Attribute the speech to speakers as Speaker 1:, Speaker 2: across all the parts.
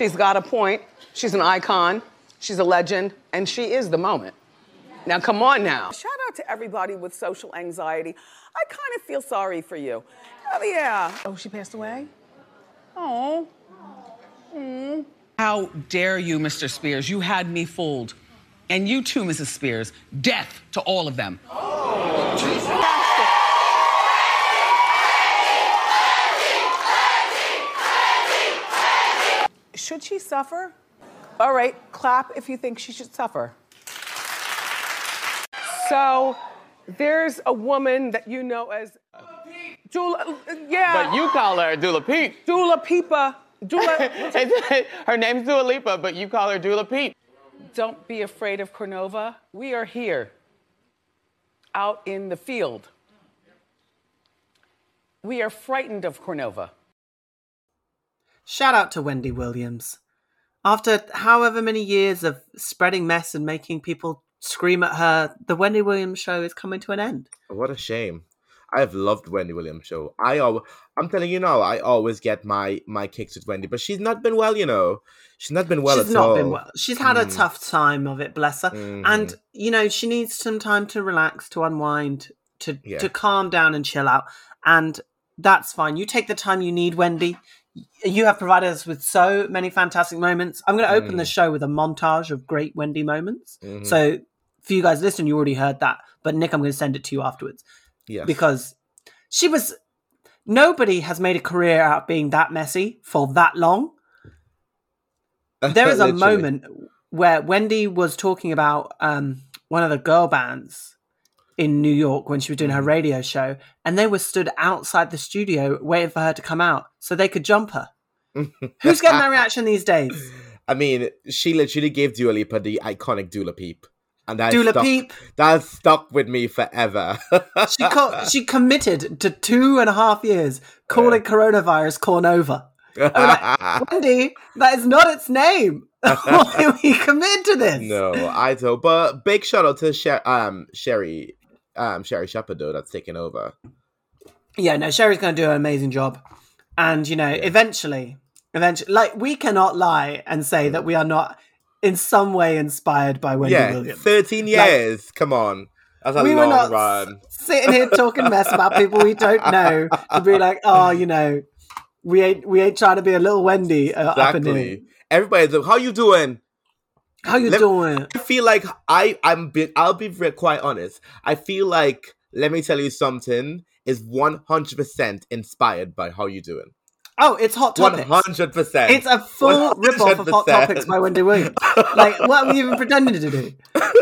Speaker 1: She's got a point. She's an icon. She's a legend, and she is the moment. Now, come on now. Shout out to everybody with social anxiety. I kind of feel sorry for you. Oh, yeah. Oh, she passed away? Oh. Mm. How dare you, Mr. Spears? You had me fooled. And you too, Mrs. Spears. Death to all of them. Should she suffer? All right, clap if you think she should suffer. So, there's a woman that you know as Dula, yeah.
Speaker 2: But you call her Dula Peep.
Speaker 1: Dula Peepa. Dula.
Speaker 2: her name's Dua Lipa, but you call her Dula Peep.
Speaker 1: Don't be afraid of Cornova. We are here, out in the field. We are frightened of Cornova.
Speaker 3: Shout out to Wendy Williams. After however many years of spreading mess and making people scream at her, the Wendy Williams show is coming to an end.
Speaker 4: What a shame. I've loved Wendy Williams show. I al- I'm telling you now, I always get my my kicks with Wendy, but she's not been well, you know. She's not been well
Speaker 3: She's
Speaker 4: at
Speaker 3: not
Speaker 4: all.
Speaker 3: been well. She's had a
Speaker 4: Mm.
Speaker 3: tough time of it, bless her.
Speaker 4: Mhm.
Speaker 3: And you know, she needs some time to relax, to unwind, to
Speaker 4: Yeah.
Speaker 3: to calm down and chill out. And that's fine. You take the time you need, Wendy. You have provided us with so many fantastic moments. I'm going to open the
Speaker 4: Mm.
Speaker 3: show with a montage of great Wendy moments.
Speaker 4: Mhm.
Speaker 3: So, for you guys listening, you already heard that. But Nick, I'm going to send it to you afterwards
Speaker 4: Yes.
Speaker 3: because she was. Nobody has made a career out of being that messy for that long there is a moment where Wendy was talking about um, one of the girl bands in New York when she was doing her
Speaker 4: Mhm.
Speaker 3: radio show, and they were stood outside the studio waiting for her to come out so they could jump her. Who's getting that reaction these days?
Speaker 4: I mean, she literally gave Dua Lipa the iconic Dula Peep. And that
Speaker 3: Dula
Speaker 4: stuck,
Speaker 3: Peep.
Speaker 4: That stuck with me forever.
Speaker 3: She co- she committed to two and a half years calling coronavirus Cornova. Wendy, that is not its name. Why we committed to this?
Speaker 4: no, I don't. But big shout out to Sher- um, Sherri, um, Sherri Shepherd though, that's taking over.
Speaker 3: Yeah, no, Sherri's going to do an amazing job. And, you know, eventually, eventually, like, we cannot lie and say that we are not in some way inspired by Wendy
Speaker 4: yeah,
Speaker 3: Williams.
Speaker 4: thirteen
Speaker 3: Like-
Speaker 4: years. Come on, that's
Speaker 3: we were not
Speaker 4: run.
Speaker 3: sitting here talking mess about people we don't know to be like, oh, you know, we ain't we ain't trying to be a little Wendy uh, up in here.
Speaker 4: Exactly. Like, "How you doing?"
Speaker 3: How you
Speaker 4: Let-
Speaker 3: doing?
Speaker 4: I feel like I I'm be, I'll be quite honest. I feel like let me tell you something is 100% inspired by how you doing.
Speaker 3: Oh, it's Hot Topics.
Speaker 4: 100%.
Speaker 3: It's a full rip-off of Hot Topics by Wendy Williams. Like, what are we even pretending to do?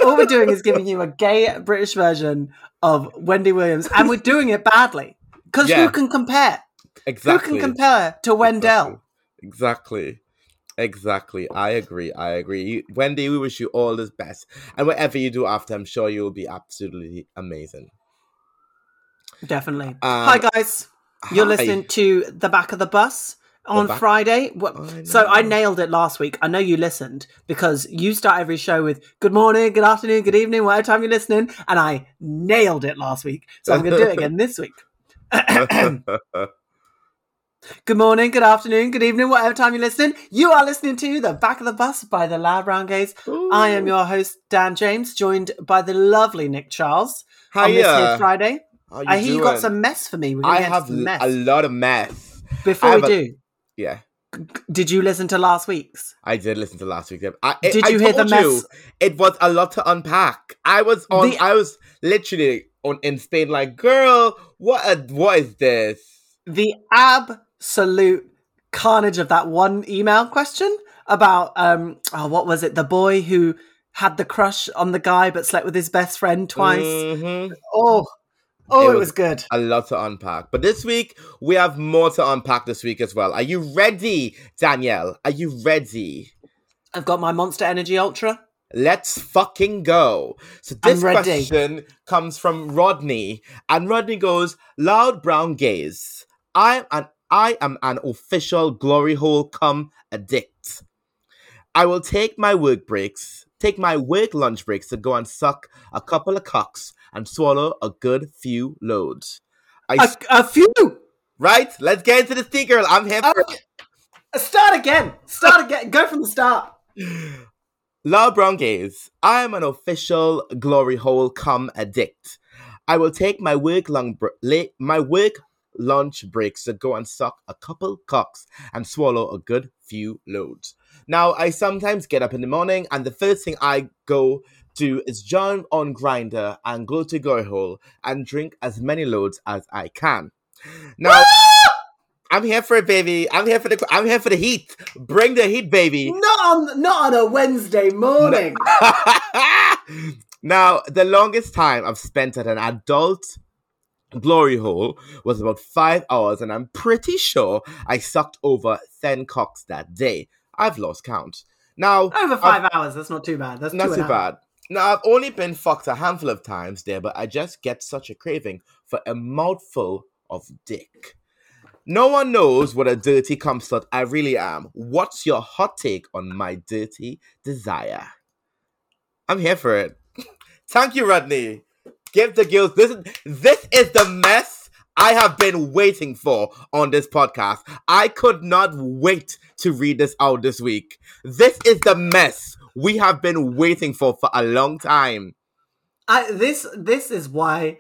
Speaker 3: All we're doing is giving you a gay British version of Wendy Williams, and we're doing it badly. Because
Speaker 4: Yeah.
Speaker 3: who can compare?
Speaker 4: exactly.
Speaker 3: Who can compare to Wendell?
Speaker 4: Exactly. Exactly. I agree. I agree. You, Wendy, we wish you all the best. And whatever you do after, I'm sure you'll be absolutely amazing.
Speaker 3: Definitely.
Speaker 4: Um,
Speaker 3: Hi, guys. You're
Speaker 4: hi.
Speaker 3: listening to The Back of the Bus on
Speaker 4: back-
Speaker 3: Friday. What-
Speaker 4: I
Speaker 3: So I nailed it last week. I know you listened because you start every show with good morning, good afternoon, good evening, whatever time you're listening. And I nailed it last week. So I'm going to do it again this week. Good morning, good afternoon, good evening, whatever time you're listening. You are listening to The Back of the Bus by the Loud Brown Gays. I am your host, Dan James, joined by the lovely Nick Charles on this here Friday. I hear uh, you got some mess for me. We're
Speaker 4: I have
Speaker 3: mess.
Speaker 4: a lot of mess.
Speaker 3: Before
Speaker 4: I
Speaker 3: we
Speaker 4: a-
Speaker 3: do,
Speaker 4: Yeah.
Speaker 3: did you listen to last week's?
Speaker 4: I did listen to last week's. I, it-
Speaker 3: Did
Speaker 4: I
Speaker 3: you hear the mess?
Speaker 4: You, it was a lot to unpack. I was on.
Speaker 3: The-
Speaker 4: I was literally on in Spain. Like, girl, what? A, what is this?
Speaker 3: The absolute carnage of that one email question about um oh, what was it? The boy who had the crush on the guy but slept with his best friend twice.
Speaker 4: Mhm.
Speaker 3: Oh, oh,
Speaker 4: It
Speaker 3: it,
Speaker 4: was-
Speaker 3: was good.
Speaker 4: A lot to unpack. But this week we have more to unpack. This week as well. Are you ready, Danielle? Are you ready?
Speaker 3: I've got my Monster Energy Ultra.
Speaker 4: Let's fucking go. So
Speaker 3: I'm
Speaker 4: this question comes from Rodney, and Rodney goes, "Loud Brown Gays. I am an I am an official glory hole cum addict. I will take my work breaks, take my work lunch breaks to go and suck a couple of cocks and swallow a good few loads. I
Speaker 3: A, a few.
Speaker 4: right. Let's get into the tea, girl. I'm here. for
Speaker 3: Oh, start again. Start again. Go from the start.
Speaker 4: La brown gaze. I am an official glory hole come addict. I will take my work long br- la- my work lunch breaks to go and suck a couple cocks and swallow a good few loads. Now I sometimes get up in the morning and the first thing I go do is jump on Grindr and go to glory hole and drink as many loads as I can. Now I'm here for it, baby. I'm here for the I'm here for the heat. Bring the heat, baby.
Speaker 3: Not on not on a Wednesday morning.
Speaker 4: now, the longest time I've spent at an adult glory hole was about five hours, and I'm pretty sure I sucked over 10 cocks that day. I've lost count. Now,
Speaker 3: Over 5 hours. That's not too bad. That's
Speaker 4: not too
Speaker 3: hour.
Speaker 4: bad. Now, I've only been fucked a handful of times there, but I just get such a craving for a mouthful of dick. No one knows what a dirty cum slut I really am. What's your hot take on my dirty desire? I'm here for it. Thank you, Rodney. Give the girls this. Is, this is the mess I have been waiting for on this podcast. I could not wait to read this out this week. This is the mess we have been waiting for for a long time.
Speaker 3: I, this this is why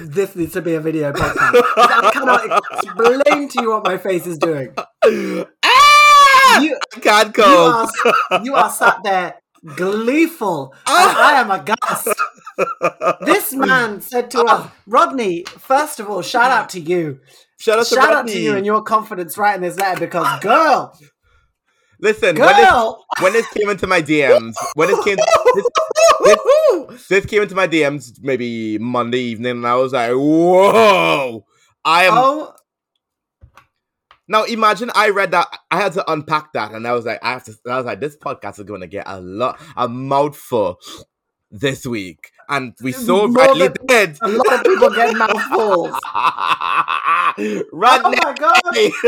Speaker 3: this needs to be a video podcast. I cannot explain to you what my face is doing.
Speaker 4: ah!
Speaker 3: You,
Speaker 4: can't
Speaker 3: you, are, you are sat there gleeful. and I am aghast. This man said to us, Rodney, first of all, shout out to you.
Speaker 4: Shout out to
Speaker 3: Shout out to you and your confidence writing this letter because, girl,
Speaker 4: Listen, when this,
Speaker 3: girl,
Speaker 4: when this came into my DMs, when this came, this, this, this came into my DMs maybe Monday evening, and I was like, "Whoa!" I am
Speaker 3: oh,
Speaker 4: now. Imagine I read that. I had to unpack that, and I was like, "I have to." I was like, "This podcast is going to get a lot, a mouthful this week," and we saw
Speaker 3: More than-
Speaker 4: did.
Speaker 3: a lot of people get mouthfuls. Oh
Speaker 4: Rodney.
Speaker 3: my god, Rodney.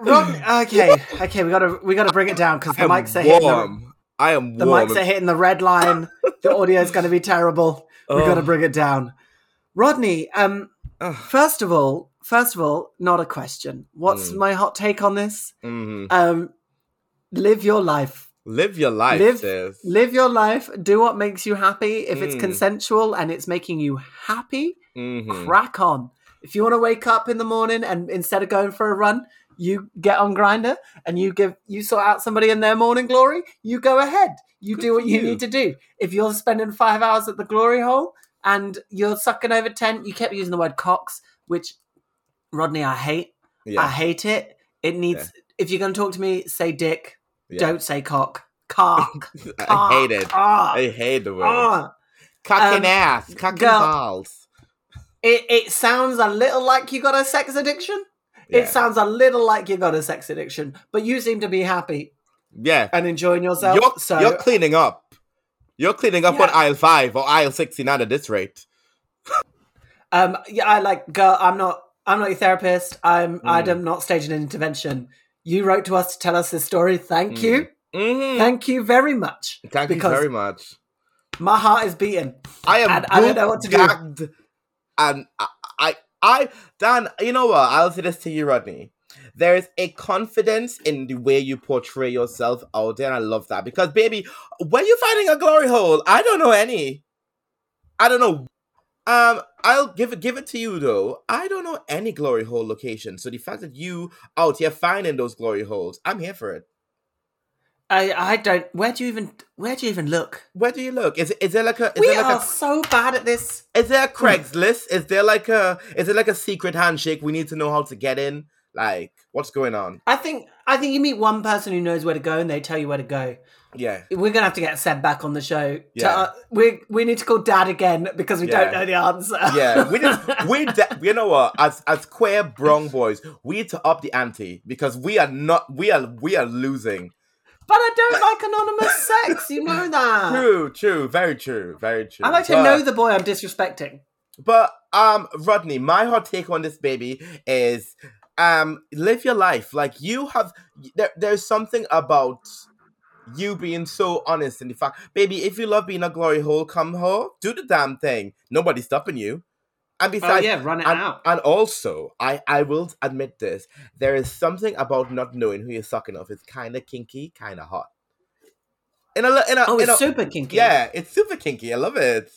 Speaker 3: Okay, okay, we gotta we gotta bring it down because the mics are hitting the.
Speaker 4: I am
Speaker 3: the
Speaker 4: warm.
Speaker 3: mics are hitting the red line. The audio is going to be terrible. We
Speaker 4: Oh.
Speaker 3: got to bring it down. Rodney, um,
Speaker 4: Ugh.
Speaker 3: first of all, first of all, not a question. What's
Speaker 4: Mm.
Speaker 3: my hot take on this?
Speaker 4: Mhm.
Speaker 3: Um, live your life.
Speaker 4: Live your life,
Speaker 3: Live-. Live your life. Do what makes you happy. If it's
Speaker 4: Mm.
Speaker 3: consensual and it's making you happy,
Speaker 4: Mhm.
Speaker 3: crack on. If you want to wake up in the morning and instead of going for a run, you get on Grindr and you give you sort out somebody in their morning glory, you go ahead. You
Speaker 4: Good
Speaker 3: do what you,
Speaker 4: you.
Speaker 3: need to do. If you're spending five hours at the glory hole and you're sucking over ten, you kept using the word cocks, which Rodney, I hate. I hate it. It needs if you're gonna talk to me, say dick.
Speaker 4: Yeah.
Speaker 3: Don't say cock. Cock.
Speaker 4: I hate it.
Speaker 3: Ah,
Speaker 4: I hate the word.
Speaker 3: ah.
Speaker 4: Cock
Speaker 3: Um,
Speaker 4: ass. Cock
Speaker 3: girl-
Speaker 4: balls.
Speaker 3: It it sounds a little like you got a sex addiction.
Speaker 4: Yeah.
Speaker 3: It sounds a little like you got a sex addiction, but you seem to be happy
Speaker 4: yeah.
Speaker 3: and enjoying yourself.
Speaker 4: You're,
Speaker 3: so
Speaker 4: you're cleaning up. You're cleaning up
Speaker 3: Yeah.
Speaker 4: on aisle five or aisle 69 at this rate.
Speaker 3: um yeah, I like girl, I'm not I'm not your therapist. I'm
Speaker 4: Mm.
Speaker 3: I'm not staging an intervention. You wrote to us to tell us this story. Thank
Speaker 4: Mm.
Speaker 3: you.
Speaker 4: Mm-hmm.
Speaker 3: Thank you very much.
Speaker 4: Thank you very much.
Speaker 3: My heart is beating.
Speaker 4: I am
Speaker 3: I don't know what to do.
Speaker 4: And I, I, I, Dan, you know what? I'll say this to you, Rodney. There is a confidence in the way you portray yourself out there, and I love that. Because, baby, when you're finding a glory hole, I don't know any. I don't know. Um, I'll give it give it to you though. I don't know any glory hole location. So the fact that you out here finding those glory holes, I'm here for it.
Speaker 3: I I don't where do you even where do you even look?
Speaker 4: Where do you look? Is is there like a is
Speaker 3: we
Speaker 4: there like
Speaker 3: are
Speaker 4: a
Speaker 3: so bad at this.
Speaker 4: Is there a Craigslist? Is there like a is it like a secret handshake? We need to know how to get in. Like, what's going on?
Speaker 3: I think I think you meet one person who knows where to go and they tell you where to go.
Speaker 4: Yeah,
Speaker 3: We're gonna have to get Seb back on the show. To,
Speaker 4: Yeah.
Speaker 3: uh, we we need to call Dad again because we don't know the answer.
Speaker 4: yeah. We just we de- you know what? As as queer brong boys, we need to up the ante because we are not we are we are losing.
Speaker 3: but I don't like anonymous sex. You know that.
Speaker 4: True, true, very true, very true.
Speaker 3: I like to
Speaker 4: But-
Speaker 3: know the boy I'm disrespecting.
Speaker 4: But um, Rodney, my hot take on this baby is um, live your life. Like you have, there, there's something about you being so honest in the fact, baby. If you love being a glory hole, come home, do the damn thing. Nobody's stopping you. And oh, besides,
Speaker 3: yeah, run it
Speaker 4: and,
Speaker 3: out.
Speaker 4: And also, I I will admit this: there is something about not knowing who you're sucking off. It's kind of kinky, kind of hot. In a in a
Speaker 3: Oh, it's
Speaker 4: a,
Speaker 3: super kinky.
Speaker 4: yeah, it's super kinky. I love it.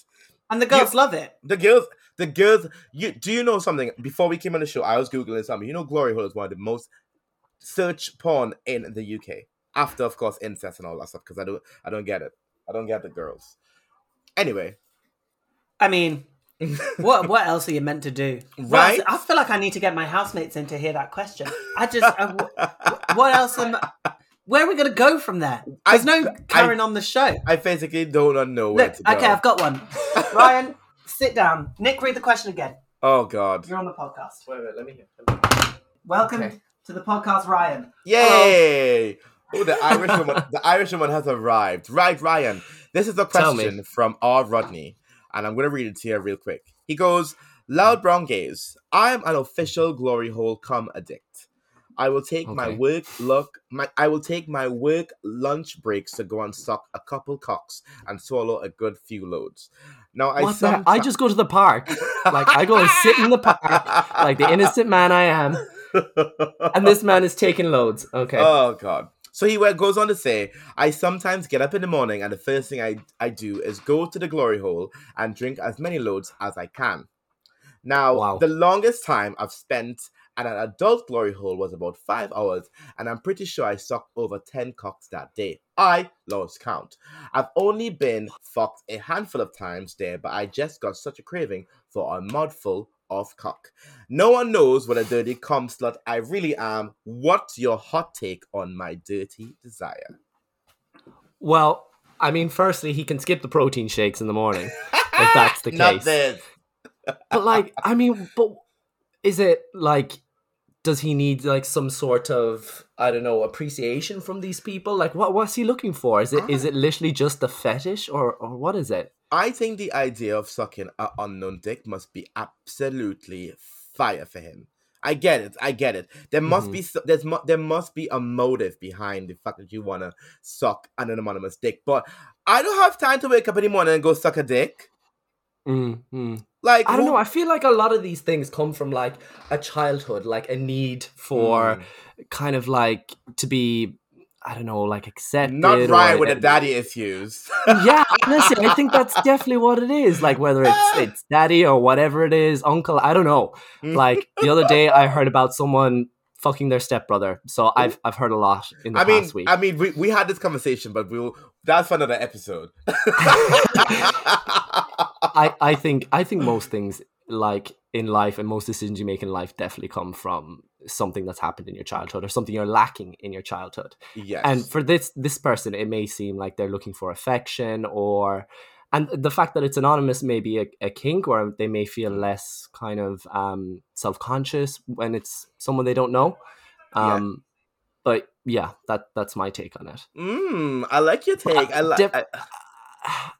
Speaker 3: And the girls love it.
Speaker 4: The girls, the girls. You do you know something? Before we came on the show, I was googling something. You know, glory hole is one of the most search porn in the UK. After, of course, incest and all that stuff. Because I don't, I don't get it. I don't get the girls. Anyway,
Speaker 3: I mean, what what else are you meant to do?
Speaker 4: Right?
Speaker 3: else- I feel like I need to get my housemates in to hear that question. I just, uh, what else am? Where are we gonna go from there? There's
Speaker 4: I-
Speaker 3: no carrying on the show.
Speaker 4: I basically do not know where
Speaker 3: Look,
Speaker 4: to go.
Speaker 3: okay, I've got one. Ryan, sit down. Nick, read the question again.
Speaker 4: Oh God!
Speaker 3: You're on the podcast.
Speaker 5: Wait, wait, let me hear.
Speaker 3: Welcome
Speaker 5: Okay.
Speaker 3: to the podcast, Ryan.
Speaker 4: Yay! Oh, the Irish woman. The Irish woman has arrived. Right, Ryan. This is a question from R. Rodney, and I'm going to read it to you real quick. He goes, "Loud Brown Gays. I am an official glory hole cum addict. I will take my
Speaker 5: Okay.
Speaker 4: work look. My I will take my work lunch breaks to go and suck a couple cocks and swallow a good few loads. Now I
Speaker 5: What the? I just go to the park. Like I go and sit in the park, like the innocent man I am, and this man is taking loads. Okay.
Speaker 4: Oh God. So he goes on to say, I sometimes get up in the morning and the first thing I, I do is go to the glory hole and drink as many loads as I can. Now,
Speaker 5: Wow.
Speaker 4: the longest time I've spent at an adult glory hole was about five hours, and I'm pretty sure I sucked over 10 cocks that day. I lost count. I've only been fucked a handful of times there, but I just got such a craving for a mouthful of cock. No one knows what a dirty cum slut I really am. What's your hot take on my dirty desire?
Speaker 5: Well, I mean, firstly, he can skip the protein shakes in the morning if that's the case.
Speaker 4: this.
Speaker 5: But like, I mean, but is it like? Does he need like some sort of I don't know appreciation from these people? Like, what what's he looking for? Is it is ah. it literally just a fetish or or what is it?
Speaker 4: I think the idea of sucking an unknown dick must be absolutely fire for him. I get it. I get it. There must
Speaker 5: Mhm.
Speaker 4: be so- there's mu- there must be a motive behind the fact that you wanna suck an anonymous dick. But I don't have time to wake up in the morning and go suck a dick.
Speaker 5: Mm, mm.
Speaker 4: Like
Speaker 5: I don't
Speaker 4: who-
Speaker 5: know. I feel like a lot of these things come from like a childhood, like a need for
Speaker 4: Mm.
Speaker 5: kind of like to be, I don't know, like accepted.
Speaker 4: Not
Speaker 5: or-
Speaker 4: with the daddy issues.
Speaker 5: yeah, honestly, I think that's definitely what it is. Like whether it's it's daddy or whatever it is, uncle. I don't know. Mm. Like the other day, I heard about someone fucking their stepbrother. So I've I've heard a lot in the
Speaker 4: I mean,
Speaker 5: past week.
Speaker 4: I mean, we, we had this conversation, but we'll that's for another episode.
Speaker 5: I, I think I think most things like in life and most decisions you make in life definitely come from something that's happened in your childhood or something you're lacking in your childhood.
Speaker 4: yes,
Speaker 5: And for this this person, it may seem like they're looking for affection or and the fact that it's anonymous may be a, a kink or they may feel less kind of um, self-conscious when it's someone they don't know.
Speaker 4: Yeah.
Speaker 5: Um, But yeah, that that's my take on it.
Speaker 4: mm, I like your take. I like.
Speaker 5: Def-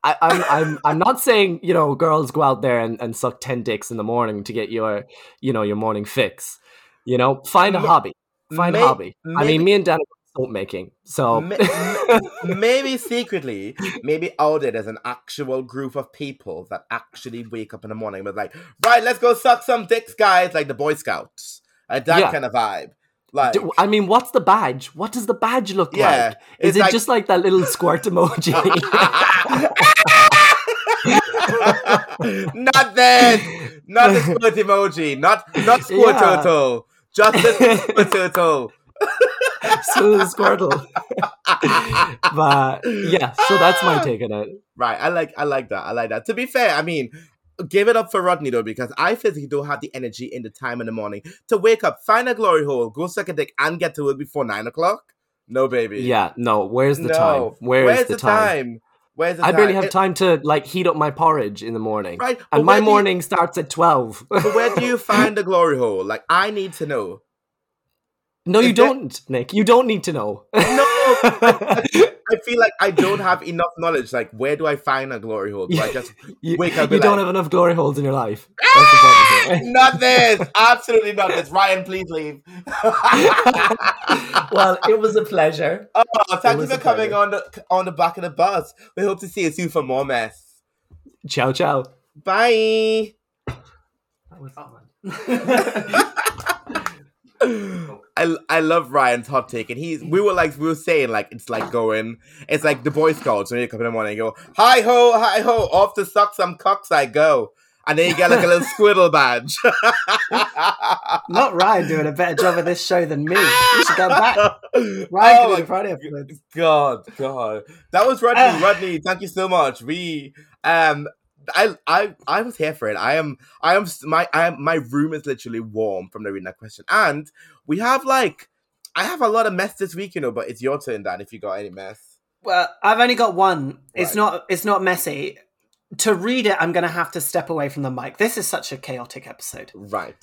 Speaker 5: I, I'm I'm I'm not saying you know girls go out there and, and suck ten dicks in the morning to get your you know your morning fix. You know, find a
Speaker 4: Ma-
Speaker 5: hobby. Find a hobby. I mean, me and Dan are soap making, so
Speaker 4: Ma- ma- maybe secretly, maybe out there, there's an actual group of people that actually wake up in the morning with like, right, let's go suck some dicks, guys, like the Boy Scouts, like that
Speaker 5: Yeah.
Speaker 4: kind of vibe. Like,
Speaker 5: Do- I mean, what's the badge? What does the badge look
Speaker 4: Yeah,
Speaker 5: like? Is it
Speaker 4: like-
Speaker 5: just like that little squirt emoji?
Speaker 4: not this, not the squirt emoji, not not squirt
Speaker 5: Yeah.
Speaker 4: turtle, just the
Speaker 5: so the squirtle. but yeah, so that's my take on it.
Speaker 4: Right, I like I like that. I like that. To be fair, I mean, give it up for Rodney though, because I physically don't have the energy in the time in the morning to wake up, find a glory hole, go suck a dick, and get to work before nine o'clock. No, baby.
Speaker 5: Yeah, no. Where's the
Speaker 4: no.
Speaker 5: time? Where
Speaker 4: Where's
Speaker 5: is the, time?
Speaker 4: Where's
Speaker 5: I barely have
Speaker 4: It-
Speaker 5: time to like heat up my porridge in the morning,
Speaker 4: Right, but
Speaker 5: and my
Speaker 4: do you-
Speaker 5: morning starts at twelve.
Speaker 4: But where do you find the glory hole? Like, I need to know.
Speaker 5: no, you
Speaker 4: Is
Speaker 5: don't, Nick. You don't need to know.
Speaker 4: No, I feel like I don't have enough knowledge. Like, where do I find a glory hole? Do I just
Speaker 5: you,
Speaker 4: wake up?
Speaker 5: you don't
Speaker 4: like,
Speaker 5: have enough glory holes in your life. Ah! That's the problem here.
Speaker 4: Not this. Absolutely not this. Ryan, please leave.
Speaker 5: well, it was a pleasure.
Speaker 4: Oh, thank you for coming
Speaker 5: pleasure.
Speaker 4: on the on the back of the bus. We hope to see you soon for more mess.
Speaker 5: Ciao, ciao.
Speaker 4: Bye.
Speaker 3: That was fun.
Speaker 4: I, I love Ryan's hot take, and he's we were like we were saying like it's like going it's like the Boy Scouts when you come in the morning and go hi ho hi ho off to suck some cocks I go, and then you get like a little squiddle badge.
Speaker 3: Not Ryan doing a better job of this show than me. You should go back. Ryan
Speaker 4: Oh my
Speaker 3: Friday episodes.
Speaker 4: God, God, that was Rodney.
Speaker 3: Ah.
Speaker 4: Rodney, thank you so much. We um. I I I was here for it. I am I am my I am, my room is literally warm from the reading that question, and we have like I have a lot of mess this week, you know. But it's your turn, Dan. If you got any mess,
Speaker 3: Well, I've only got one. It's not. It's not messy. To read it, I'm going to have to step away from the mic. This is such a chaotic episode.
Speaker 4: right?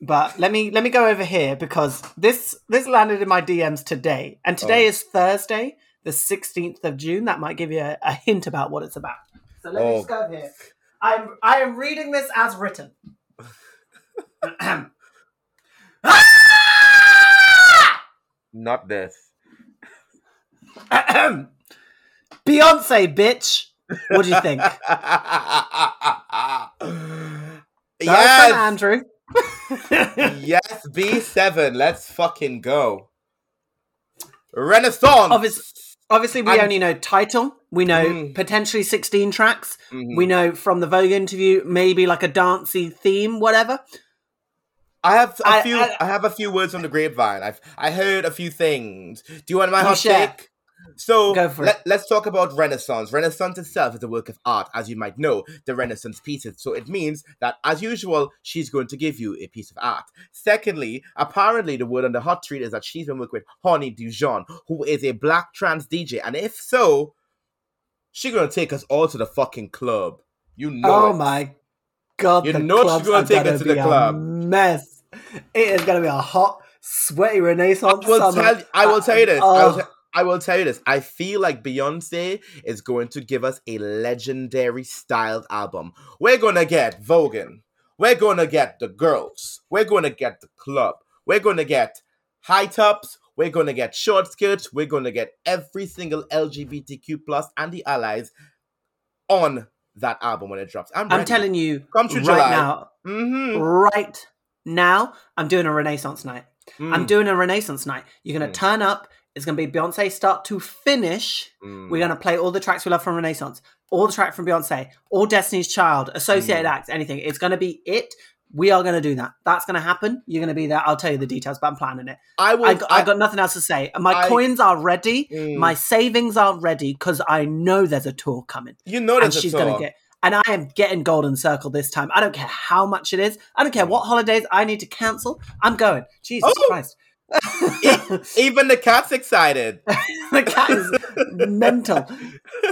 Speaker 3: But let me let me go over here because this this landed in my DMs today, and today
Speaker 4: Oh.
Speaker 3: is Thursday, the 16th of June. That might give you a, a hint about what it's about. So let me
Speaker 4: Oh.
Speaker 3: just go here. I'm I am reading this as written. Ahem.
Speaker 4: Not this.
Speaker 3: Ahem. Beyoncé, bitch. What do you think? That was from
Speaker 4: yes,
Speaker 3: Andrew.
Speaker 4: yes, B seven. Let's fucking go. Renaissance.
Speaker 3: Obvious- Obviously, we
Speaker 4: And-
Speaker 3: only know title. We know
Speaker 4: Mm.
Speaker 3: potentially 16 tracks.
Speaker 4: Mhm.
Speaker 3: We know from the Vogue interview, maybe like a dancey theme, whatever.
Speaker 4: I have a
Speaker 3: I-
Speaker 4: few.
Speaker 3: I-
Speaker 4: I, have a few words from the grapevine. I've I heard a few things. Do you want my hot
Speaker 3: share.
Speaker 4: take? So let, us talk about Renaissance. Renaissance itself is a work of art, as you might know, the Renaissance pieces. So it means that, as usual, she's going to give you a piece of art. Secondly, apparently the word on the hot treat is that she's been working with Honey Dijon, who is a black trans DJ. And if so, she's going to take us all to the fucking club. You know
Speaker 3: oh
Speaker 4: it.
Speaker 3: my god!
Speaker 4: You know she's gonna take
Speaker 3: gonna
Speaker 4: us to the club.
Speaker 3: Mess. It is to be a hot, sweaty Renaissance
Speaker 4: I will
Speaker 3: summer.
Speaker 4: tell. I will uh, tell you this. I
Speaker 3: Oh.
Speaker 4: will, t- I will tell you this. I feel like Beyoncé is going to give us a legendary styled album. We're gonna get voguing. We're gonna get the girls. We're gonna get the club. We're gonna get high tops. We're gonna get short skirts. We're gonna get every single LGBTQ plus and the allies on that album when it drops. I'm,
Speaker 3: I'm telling you
Speaker 4: Come to
Speaker 3: right
Speaker 4: July.
Speaker 3: now,
Speaker 4: Mm-hmm.
Speaker 3: right now, I'm doing a Renaissance night.
Speaker 4: Mm.
Speaker 3: I'm doing a Renaissance night. You're going to
Speaker 4: Mm.
Speaker 3: turn up. It's going to be Beyoncé start to finish.
Speaker 4: Mm.
Speaker 3: We're going to play all the tracks we love from Renaissance, all the track from Beyoncé, all Destiny's Child, associated
Speaker 4: Mm.
Speaker 3: acts, anything. It's going to be it. We are going to do that. That's going to happen. You're going to be there. I'll tell you the details, but I'm planning it.
Speaker 4: I will.
Speaker 3: I got, I, got nothing else to say. My
Speaker 4: I-
Speaker 3: coins are ready.
Speaker 4: Mm.
Speaker 3: My savings are ready because I know there's a tour coming,
Speaker 4: You know
Speaker 3: and
Speaker 4: there's a
Speaker 3: she's going to get. And I am getting Golden Circle this time. I don't care how much it is. I don't care what holidays I need to cancel. I'm going. Jesus
Speaker 4: Oh!
Speaker 3: Christ.
Speaker 4: Even the cat's excited.
Speaker 3: the cat is mental.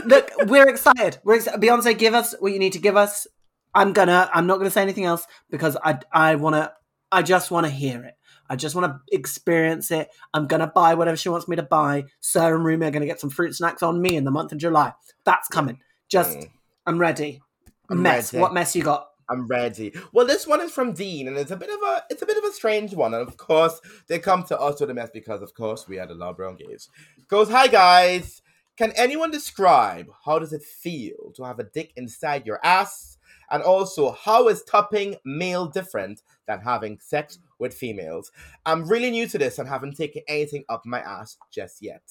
Speaker 3: Look, we're excited. We're excited. Beyoncé, give us what you need to give us. I'm gonna. I'm not gonna say anything else because I. I wanna. I just want to hear it. I just want to experience it. I'm gonna buy whatever she wants me to buy. Sir and Rumi are gonna get some fruit snacks on me in the month of July. That's coming. Just,
Speaker 4: Mm.
Speaker 3: I'm ready.
Speaker 4: I'm
Speaker 3: mess.
Speaker 4: ready.
Speaker 3: What mess you got?
Speaker 4: I'm ready. Well, this one is from Dean, and it's a bit of a it's a bit of a strange one. And of course, they come to us with a mess because, of course, we are the Love Brown Gays. Goes, hi guys. Can anyone describe how does it feel to have a dick inside your ass? And also, how is topping male different than having sex with females? I'm really new to this and haven't taken anything up my ass just yet.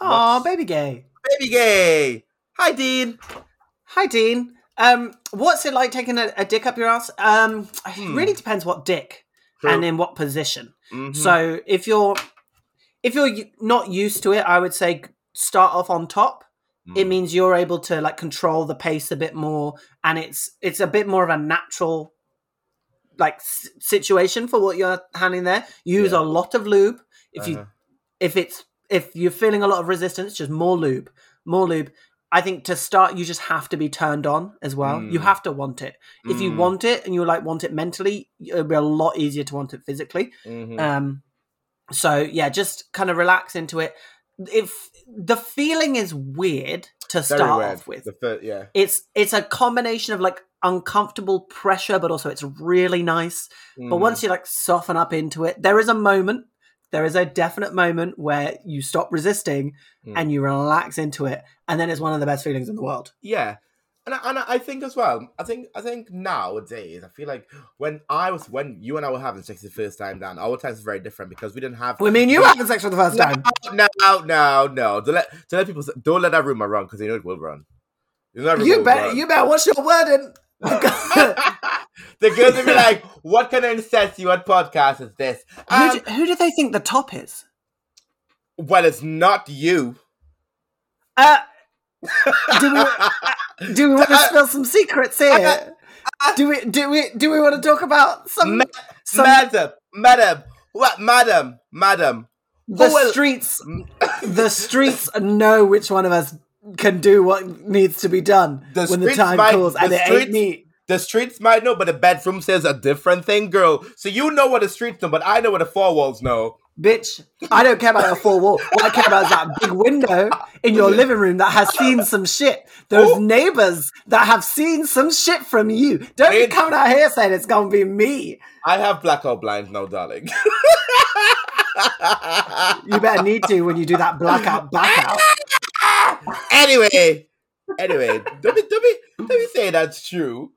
Speaker 3: Oh, baby gay.
Speaker 4: Baby gay. Hi, Dean.
Speaker 3: Hi, Dean. Um, what's it like taking a, a dick up your ass? Um, it
Speaker 4: Hmm.
Speaker 3: really depends what dick and in what position.
Speaker 4: Mhm.
Speaker 3: So if you're if you're not used to it, I would say start off on top. It
Speaker 4: Mm.
Speaker 3: means you're able to like control the pace a bit more, and it's it's a bit more of a natural like s- situation for what you're handling there. Use
Speaker 4: Yeah.
Speaker 3: a lot of lube. If you
Speaker 4: Uh-huh.
Speaker 3: if it's if you're feeling a lot of resistance, just more lube, more lube. I think to start, you just have to be turned on as well. You
Speaker 4: Mm.
Speaker 3: have to want it. If you
Speaker 4: Mm.
Speaker 3: want it and you like want it mentally, it'll be a lot easier to want it physically.
Speaker 4: Mhm.
Speaker 3: Um, so yeah, just kind of relax into it. If the feeling is weird to start
Speaker 4: weird.
Speaker 3: off with,
Speaker 4: yeah.
Speaker 3: it's it's a combination of like uncomfortable pressure, but also it's really nice. But
Speaker 4: Mhm.
Speaker 3: once you like soften up into it, there is a moment, there is a definite moment where you stop resisting
Speaker 4: Mm.
Speaker 3: and you relax into it, and then it's one of the best feelings in the world.
Speaker 4: Yeah. And I, and I think as well, I think I think nowadays, I feel like when I was when you and I were having sex the first time, Dan, our times were very different because we didn't have.
Speaker 3: We mean you were having sex for the first time.
Speaker 4: No, no, no, no. Don't let don't let people don't let that rumor run because they know it will run.
Speaker 3: You bet. You bet. What's your wording?
Speaker 4: the girls will be like, "What kind of incest you what podcast is this?"
Speaker 3: Um, who, do, who do they think the top is?
Speaker 4: Well, it's not you.
Speaker 3: Uh, do we uh, do we want to spill some secrets here? Do we do we do we want to talk about some, Ma- some...
Speaker 4: madam, madam, what, madam, madam?
Speaker 3: The will... streets, the streets know which one of us can do what needs to be done the when the time might, calls, and it streets, ain't me.
Speaker 4: The streets might know, but the bedroom says a different thing, girl. So you know what the streets know, but I know what the four walls know.
Speaker 3: Bitch, I don't care about your four wall. What I care about is that big window in your living room that has seen some shit. Those Ooh. neighbors that have seen some shit from you. Don't be coming out here saying it's gonna be me.
Speaker 4: I have blackout blinds now, darling.
Speaker 3: you better need to when you do that blackout blackout.
Speaker 4: anyway, anyway, don't be, don't be, don't be saying that's true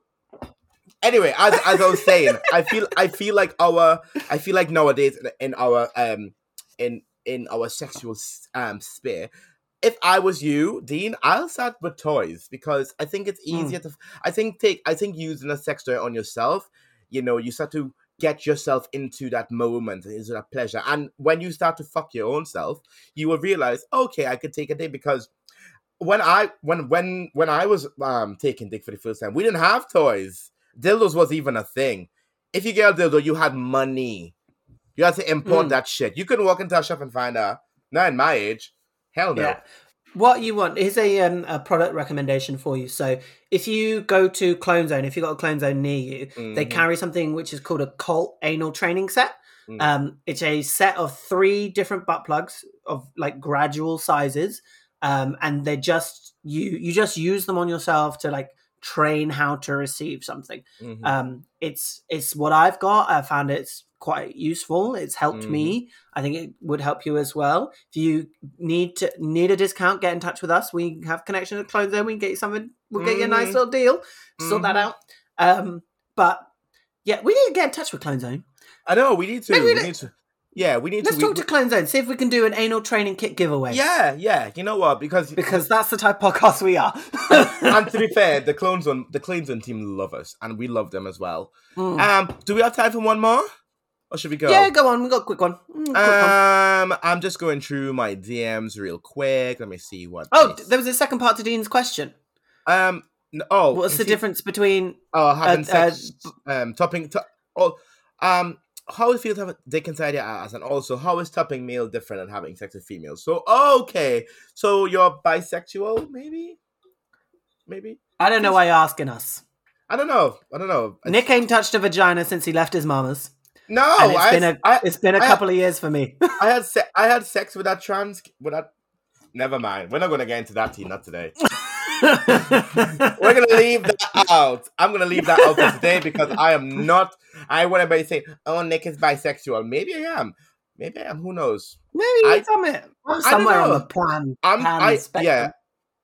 Speaker 4: anyway, as as I was saying, I feel I feel like our I feel like nowadays in, in our um in in our sexual um sphere. If I was you, Dean, I'll start with toys because I think it's hmm. easier mm. to. I think take. I think using a sex toy on yourself, you know, you start to get yourself into that moment, into that pleasure, and when you start to fuck your own self, you will realize, okay, I could take a day because when I when when when I was um taking dick for the first time, we didn't have toys dildos was even a thing. If you get a dildo, you had money. You had to import mm. that shit. You couldn't walk into a shop and find a. Not in my age. Hell no. Yeah.
Speaker 3: What you want is a um, a product recommendation for you. So if you go to Clone Zone, if you've got a Clone Zone near you, mm-hmm. they carry something which is called a Colt anal training set. Mm. Um, it's a set of three different butt plugs of like gradual sizes, um, and they just you you just use them on yourself to like train how to receive something. Mm-hmm. Um, it's it's what I've got. I found it's quite useful. It's helped mm-hmm. me. I think it would help you as well. If you need to need a discount, get in touch with us. We have connection with Clone Zone. We can get you something. We'll get you a nice mm-hmm. little deal. Sort that mm-hmm. out. Um, but yeah, we need to get in touch with Clone Zone.
Speaker 4: I know we need to. Maybe we need to. Yeah, we need to.
Speaker 3: Let's
Speaker 4: talk
Speaker 3: to Clone Zone. See if we can do an anal training kit giveaway.
Speaker 4: Yeah, yeah. You know what? Because
Speaker 3: because that's the type of podcast we are.
Speaker 4: and to be fair, the Clone Zone, the Clone Zone team love us, and we love them as well. Mm. Um, do we have time for one more, or should we go?
Speaker 3: Yeah, go on. We got a quick one. Mm, quick
Speaker 4: um, one. I'm just going through my DMs real quick. Let me see what.
Speaker 3: Oh, there was a second part to Dean's question.
Speaker 4: Um. Oh,
Speaker 3: what's the he, difference between?
Speaker 4: Oh, having uh, sex. Uh, um, topping. To, oh, um how it feels to have dick inside your ass, and also how is topping male different than having sex with females. So okay, so you're bisexual, maybe, maybe.
Speaker 3: I don't know why you're asking us.
Speaker 4: I don't know. I don't know.
Speaker 3: Nick ain't touched a vagina since he left his mama's.
Speaker 4: No,
Speaker 3: and it's I been a I, it's been a I couple of years for me.
Speaker 4: I had se- I had sex with that trans with that. Never mind. We're not going to get into that tea. Not today. We're gonna leave that out. I'm gonna leave that out for today because I am not. I want everybody saying, "Oh, Nick is bisexual." Maybe I am. Maybe I am. Who knows?
Speaker 3: Maybe I, I'm, I'm somewhere on the plan. I'm. Plan I, spectrum. yeah.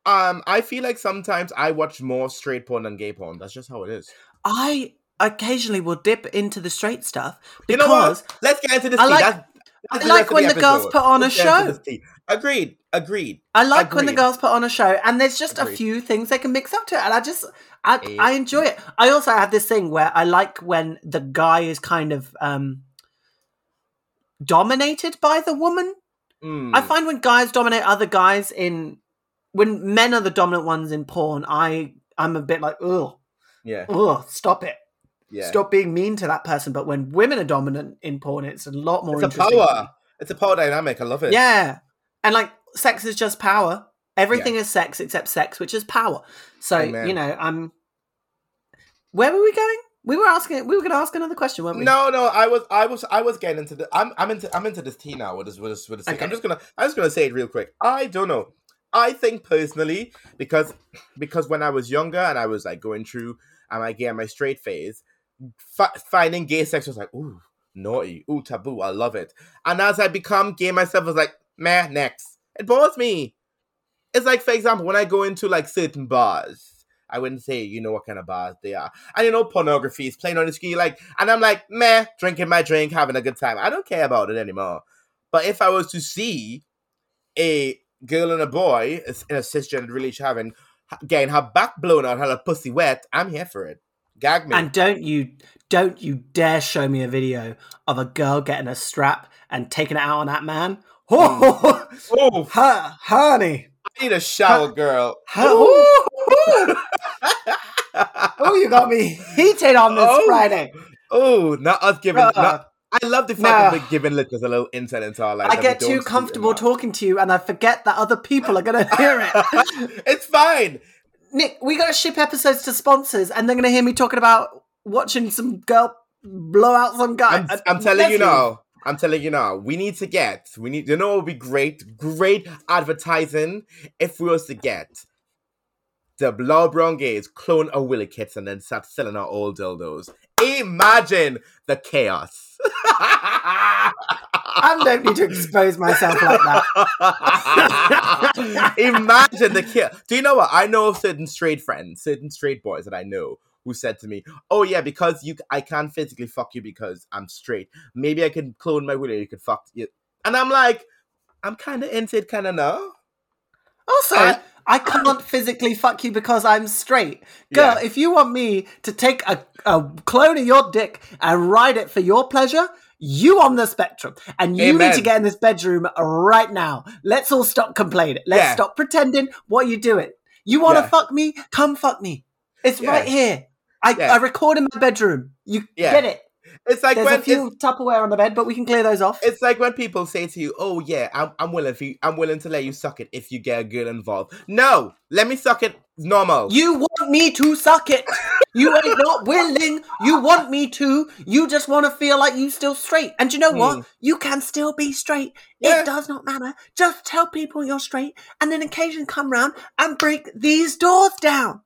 Speaker 4: Um, I feel like sometimes I watch more straight porn than gay porn. That's just how it is.
Speaker 3: I occasionally will dip into the straight stuff because you know what?
Speaker 4: let's get into this. I like,
Speaker 3: I like when the, the girls put on a show.
Speaker 4: Agreed. Agreed.
Speaker 3: I like
Speaker 4: Agreed.
Speaker 3: when the girls put on a show, and there's just Agreed. a few things they can mix up to it, and I just I, I enjoy it. I also have this thing where I like when the guy is kind of um dominated by the woman. Mm. I find when guys dominate other guys in when men are the dominant ones in porn, I I'm a bit like ugh,
Speaker 4: yeah,
Speaker 3: ugh, stop it. Yeah. Stop being mean to that person. But when women are dominant in porn, it's a lot more.
Speaker 4: It's a power. It's a power dynamic. I love it.
Speaker 3: Yeah, and like sex is just power. Everything yeah. is sex except sex, which is power. So Amen. you know, I'm. Where were we going? We were asking. We were going to ask another question, weren't we?
Speaker 4: No, no. I was, I was, I was getting into the. I'm, I'm into, I'm into this tea now. This, with this, with this okay. I'm just gonna, I'm just gonna say it real quick. I don't know. I think personally, because, because when I was younger and I was like going through, am I gay? Am I straight phase? F- finding gay sex was like, ooh, naughty, ooh, taboo. I love it. And as I become gay myself, I was like, meh, next. It bores me. It's like, for example, when I go into like certain bars I wouldn't say you know what kind of bars they are. And you know, pornography is playing on the screen, like, and I'm like, meh, drinking my drink, having a good time. I don't care about it anymore. But if I was to see a girl and a boy in a cisgender relationship having getting her back blown out, her pussy wet, I'm here for it. Gag me.
Speaker 3: And don't you don't you dare show me a video of a girl getting a strap and taking it out on that man. Hmm.
Speaker 4: Oh,
Speaker 3: huh, honey.
Speaker 4: I need a shower, girl.
Speaker 3: Oh, oh, you got me heated on this
Speaker 4: Oh.
Speaker 3: Friday.
Speaker 4: Oh, not us giving. Not, I love the fact
Speaker 3: nah.
Speaker 4: that we're giving listeners a little insight into our life.
Speaker 3: I get too comfortable talking to you and I forget that other people are going to hear it.
Speaker 4: it's fine.
Speaker 3: Nick, we got to ship episodes to sponsors and they're going to hear me talking about watching some girl blow out some guy.
Speaker 4: I'm, I'm telling you now. I'm telling you now. We need to get. We need. You know, it would be great. Great advertising if we was to get the Blood Brown Gays clone a Willy kits and then start selling our old dildos. Imagine the chaos.
Speaker 3: I don't need to expose myself like that.
Speaker 4: Imagine the kid. Do you know what? I know of certain straight friends, certain straight boys that I know who said to me, "Oh yeah, because you, I can't physically fuck you because I'm straight. Maybe I can clone my willy. You could fuck you." And I'm like, I'm kind of into it, kind of no.
Speaker 3: Also,
Speaker 4: I-
Speaker 3: I can't physically fuck you because I'm straight. Girl,
Speaker 4: Yeah.
Speaker 3: if you want me to take a, a clone of your dick and ride it for your pleasure, you on the spectrum. And you need to get in this bedroom right now. Let's all stop complaining. Let's
Speaker 4: Yeah.
Speaker 3: stop pretending what you doing. You want to
Speaker 4: Yeah.
Speaker 3: fuck me? Come fuck me. It's
Speaker 4: Yeah.
Speaker 3: right here. I. I record in my bedroom. You get it.
Speaker 4: It's like
Speaker 3: There's
Speaker 4: when
Speaker 3: a few Tupperware on the bed, but we can clear those off.
Speaker 4: it's, it's like when people say to you, "Oh yeah, I'm, I'm willing for you, I'm willing to let you suck it if you get a girl involved." No, let me suck it normal.
Speaker 3: You want me to suck it. You ain't not willing. You want me to. You just want to feel like you still straight. And you know what?
Speaker 4: Mm.
Speaker 3: You can still be straight.
Speaker 4: Yeah.
Speaker 3: It does not matter. Just tell people you're straight and then occasionally come round and break these doors down.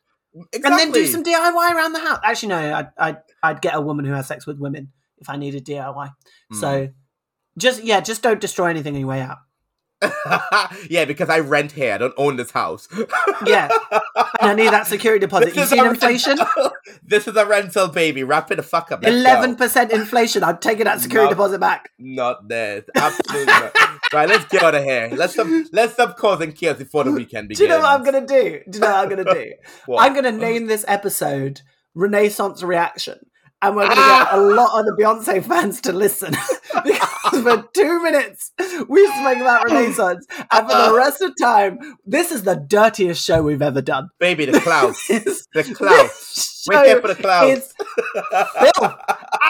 Speaker 4: exactly.
Speaker 3: And then do some DIY around the house. Actually, no, I'd, I'd, I'd get a woman who has sex with women if I needed DIY.
Speaker 4: Hmm.
Speaker 3: So just, yeah, just don't destroy anything on your way out.
Speaker 4: yeah, because I rent here. I don't own this house.
Speaker 3: Yeah. And I need that security deposit.
Speaker 4: This
Speaker 3: You
Speaker 4: is
Speaker 3: seen inflation?
Speaker 4: rental- this is a rental, baby. Wrap it the fuck up. Let's.
Speaker 3: Eleven percent inflation. I'm taking that security
Speaker 4: No.
Speaker 3: deposit back.
Speaker 4: Not there. Absolutely not. Right, let's get out of here. Let's stop. Let's stop causing chaos before the weekend begins.
Speaker 3: Do you know what I'm gonna do? Do you know what I'm gonna do? I'm gonna name this episode Renaissance Reaction. And we're gonna get a lot of the Beyoncé fans to listen. because for two minutes we spoke about Renaissance. And for the uh-uh. rest of the time, this is the dirtiest show we've ever done.
Speaker 4: baby? The clouds. The clouds. We're here for the clouds.
Speaker 3: filth.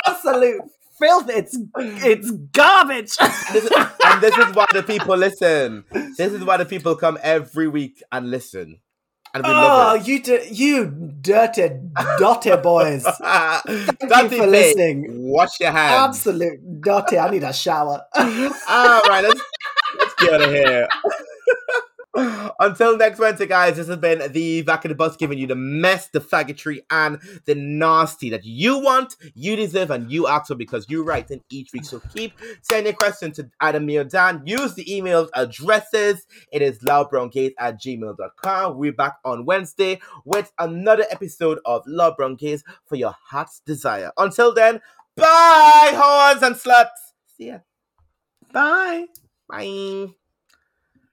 Speaker 3: Absolute filth. It's it's garbage.
Speaker 4: This is- and this is why the people listen. This is why the people come every week and listen. And we
Speaker 3: oh,
Speaker 4: love it.
Speaker 3: you d- you dirty, dirty boys.
Speaker 4: Thank
Speaker 3: you for listening.
Speaker 4: Wash your hands.
Speaker 3: Absolute dirty. I need a shower.
Speaker 4: All right, let's, let's get out of here. Until next Wednesday, guys, this has been the Back of the Bus giving you the mess, the faggotry, and the nasty that you want, you deserve, and you ask for because you write in each week. So keep sending your questions to me or Dan. Use the email addresses. It is loudbrowngate at gmail.com. We're back on Wednesday with another episode of Loud Brown Gays for your heart's desire. Until then, bye, horns and sluts. See ya.
Speaker 3: Bye.
Speaker 4: Bye.